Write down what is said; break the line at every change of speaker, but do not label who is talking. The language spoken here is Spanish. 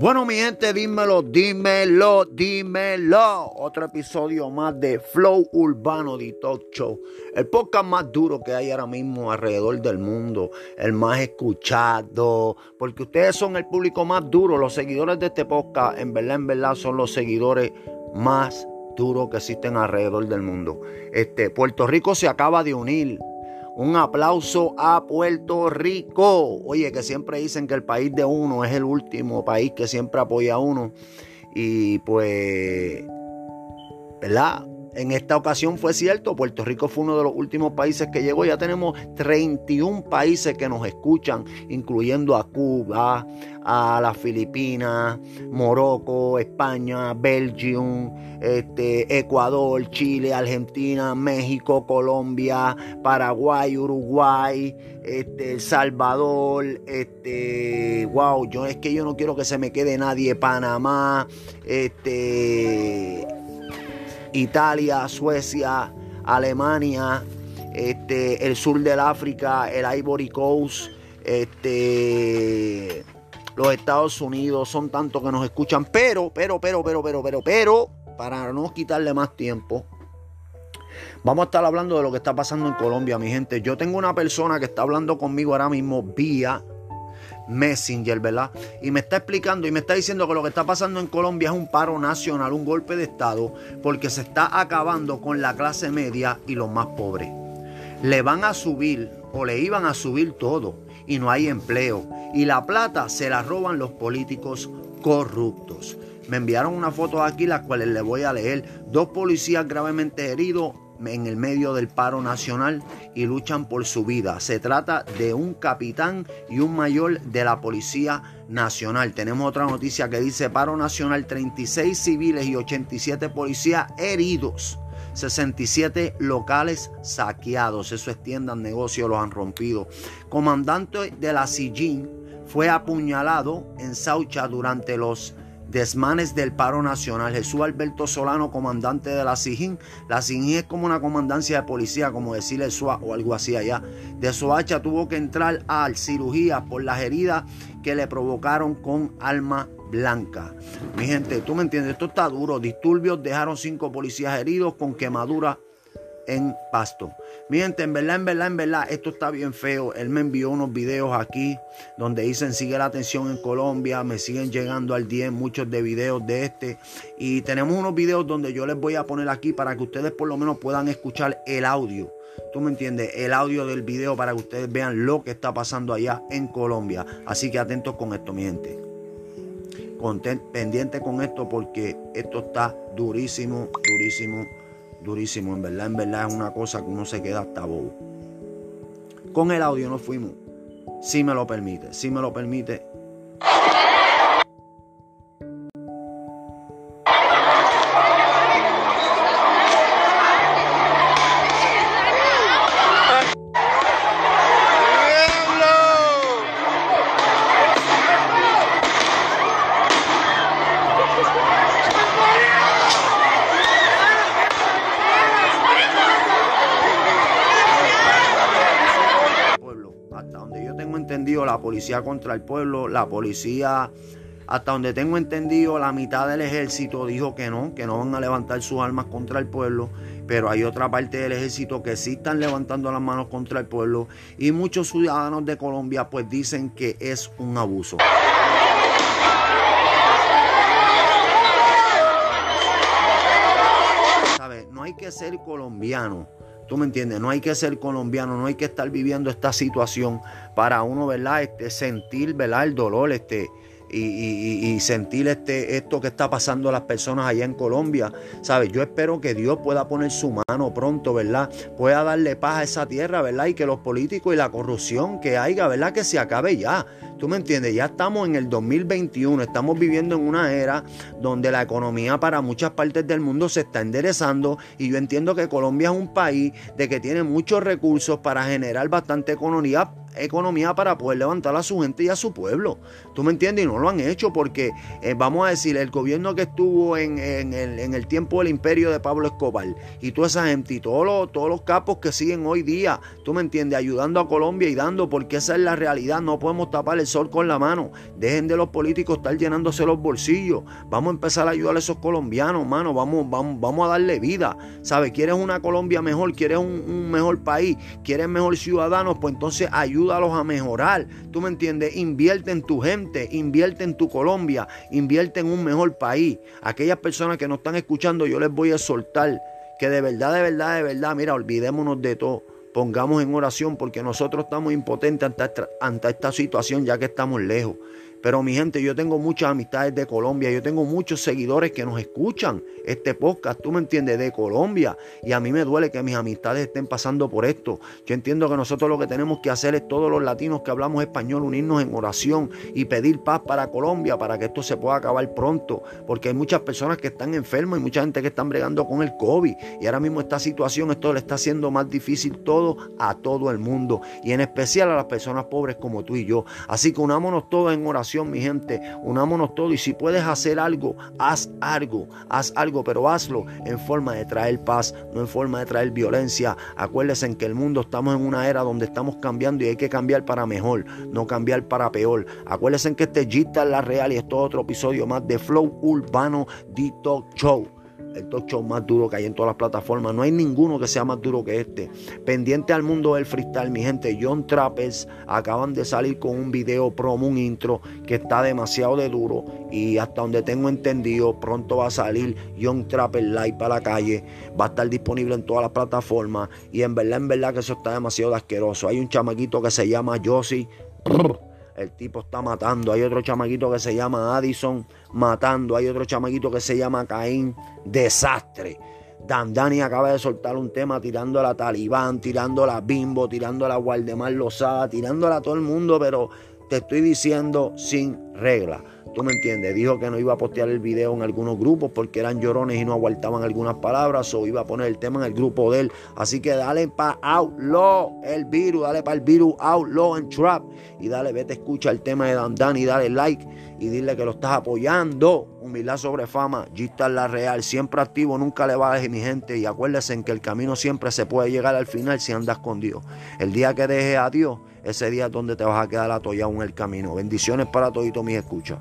Bueno, mi gente, dímelo, dímelo, dímelo. Otro episodio más de Flow Urbano de Talk Show. El podcast más duro que hay ahora mismo alrededor del mundo. El más escuchado. Porque ustedes son el público más duro. Los seguidores de este podcast, en verdad, en verdad, son los seguidores más duros que existen alrededor del mundo. Este, Puerto Rico se acaba de unir un aplauso a Puerto Rico. Oye, que siempre dicen que el país de uno es el último país que siempre apoya a uno. Y pues, ¿verdad? En esta ocasión fue cierto, Puerto Rico fue uno de los últimos países que llegó. Ya tenemos 31 países que nos escuchan, incluyendo a Cuba, a las Filipinas, Morocco, España, Belgium, este, Ecuador, Chile, Argentina, México, Colombia, Paraguay, Uruguay, este, El Salvador, este, wow, yo es que yo no quiero que se me quede nadie, Panamá, este Italia, Suecia, Alemania, este, el sur del África, el Ivory Coast, este, los Estados Unidos, son tantos que nos escuchan, pero, pero, pero, pero, pero, pero, pero, para no quitarle más tiempo, vamos a estar hablando de lo que está pasando en Colombia, mi gente. Yo tengo una persona que está hablando conmigo ahora mismo vía Messenger, ¿verdad? Y me está explicando y me está diciendo que lo que está pasando en Colombia es un paro nacional, un golpe de Estado, porque se está acabando con la clase media y los más pobres. Le van a subir o le iban a subir todo y no hay empleo. Y la plata se la roban los políticos corruptos. Me enviaron una foto aquí, las cuales le voy a leer. Dos policías gravemente heridos en el medio del paro nacional y luchan por su vida. Se trata de un capitán y un mayor de la Policía Nacional. Tenemos otra noticia que dice paro nacional, 36 civiles y 87 policías heridos. 67 locales saqueados. Eso es tiendas, negocios, los han rompido. Comandante de la Sillín fue apuñalado en Saucha durante los desmanes del paro nacional. Jesús Alberto Solano, comandante de la SIGIN. La SIGIN es como una comandancia de policía, como decirle SUA o algo así allá. De Soacha tuvo que entrar a cirugía por las heridas que le provocaron con alma blanca. Mi gente, tú me entiendes, esto está duro. Disturbios dejaron cinco policías heridos con quemadura en Pasto. Mi gente, en verdad, en verdad, en verdad, esto está bien feo. Él me envió unos videos aquí donde dicen sigue la atención en Colombia. Me siguen llegando al 10 muchos de videos de este. Y tenemos unos videos donde yo les voy a poner aquí para que ustedes por lo menos puedan escuchar el audio. ¿Tú me entiendes? El audio del video para que ustedes vean lo que está pasando allá en Colombia. Así que atentos con esto, mi gente. pendiente con esto porque esto está durísimo, durísimo durísimo. En verdad, en verdad es una cosa que uno se queda hasta bobo. Con el audio nos fuimos. Si me lo permite, si me lo permite, la policía contra el pueblo, la policía, hasta donde tengo entendido, la mitad del ejército dijo que no, que no van a levantar sus armas contra el pueblo, pero hay otra parte del ejército que sí están levantando las manos contra el pueblo y muchos ciudadanos de Colombia pues dicen que es un abuso. No hay que ser colombiano Tú me entiendes, no hay que ser colombiano, no hay que estar viviendo esta situación para uno, ¿verdad? Este, sentir, ¿verdad? El dolor, este, y, sentir este, esto que está pasando a las personas allá en Colombia. ¿Sabes? Yo espero que Dios pueda poner su mano pronto, ¿verdad? Pueda darle paz a esa tierra, ¿verdad? Y que los políticos y la corrupción que haya, ¿verdad? Que se acabe ya. ¿Tú me entiendes? Ya estamos en el 2021, estamos viviendo en una era donde la economía para muchas partes del mundo se está enderezando y yo entiendo que Colombia es un país de que tiene muchos recursos para generar bastante economía, economía para poder levantar a su gente y a su pueblo. ¿Tú me entiendes? Y no lo han hecho porque, eh, vamos a decir, el gobierno que estuvo en, el, tiempo del imperio de Pablo Escobar y toda esa gente y todos los, todos los capos que siguen hoy día, ¿tú me entiendes? Ayudando a Colombia y dando, porque esa es la realidad. No podemos tapar el sol con la mano. Dejen de los políticos estar llenándose los bolsillos. Vamos a empezar a ayudar a esos colombianos, mano. Vamos, vamos, vamos a darle vida. ¿Sabes? ¿Quieres una Colombia mejor? ¿Quieres un, un mejor país? ¿Quieres mejor ciudadanos? Pues entonces ayúdalos a mejorar. ¿Tú me entiendes? Invierte en tu gente, invierte en tu Colombia, invierte en un mejor país. Aquellas personas que nos están escuchando, yo les voy a soltar que de verdad, de verdad, de verdad, mira, olvidémonos de todo. Pongamos en oración porque nosotros estamos impotentes ante ante esta situación ya que estamos lejos. Pero mi gente, yo tengo muchas amistades de Colombia, yo tengo muchos seguidores que nos escuchan este podcast, tú me entiendes, de Colombia. Y a mí me duele que mis amistades estén pasando por esto. Yo entiendo que nosotros lo que tenemos que hacer es todos los latinos que hablamos español unirnos en oración y pedir paz para Colombia, para que esto se pueda acabar pronto. Porque hay muchas personas que están enfermas y mucha gente que están bregando con el COVID. Y ahora mismo esta situación, esto le está haciendo más difícil todo a todo el mundo. Y en especial a las personas pobres como tú y yo. Así que unámonos todos en oración mi gente. Unámonos todos y si puedes hacer algo, haz algo, haz algo, pero hazlo en forma de traer paz, no en forma de traer violencia. Acuérdense en que el mundo estamos en una era donde estamos cambiando y hay que cambiar para mejor, no cambiar para peor. Acuérdense en que este Gita es la real y esto es otro episodio más de Flow Urbano Detox Show el talk show más duro que hay en todas las plataformas. No hay ninguno que sea más duro que este. Pendiente al mundo del freestyle, mi gente. John Trappers acaban de salir con un video promo, un intro que está demasiado de duro. Y hasta donde tengo entendido, pronto va a salir John Trapper Live para la calle. Va a estar disponible en todas las plataformas. Y en verdad, en verdad que eso está demasiado asqueroso. Hay un chamaquito que se llama Josie. El tipo está matando. Hay otro chamaquito que se llama Addison matando. Hay otro chamaquito que se llama Caín. Desastre. Dandani acaba de soltar un tema tirando a la Talibán, tirando a la Bimbo, tirando a la Guardemar Lozada, tirándola a todo el mundo, pero te estoy diciendo sin regla. ¿Tú me entiendes? Dijo que no iba a postear el video en algunos grupos porque eran llorones y no aguantaban algunas palabras o iba a poner el tema en el grupo de él. Así que dale para Outlaw el virus, dale para el virus Outlaw and Trap y dale, vete, escucha el tema de Dan y dale like y dile que lo estás apoyando. Humildad sobre fama, Gista la real, siempre activo, nunca le bajes mi gente y acuérdense en que el camino siempre se puede llegar al final si andas con Dios. El día que dejes a Dios, ese día es donde te vas a quedar atollado en el camino. Bendiciones para todito mis escuchas.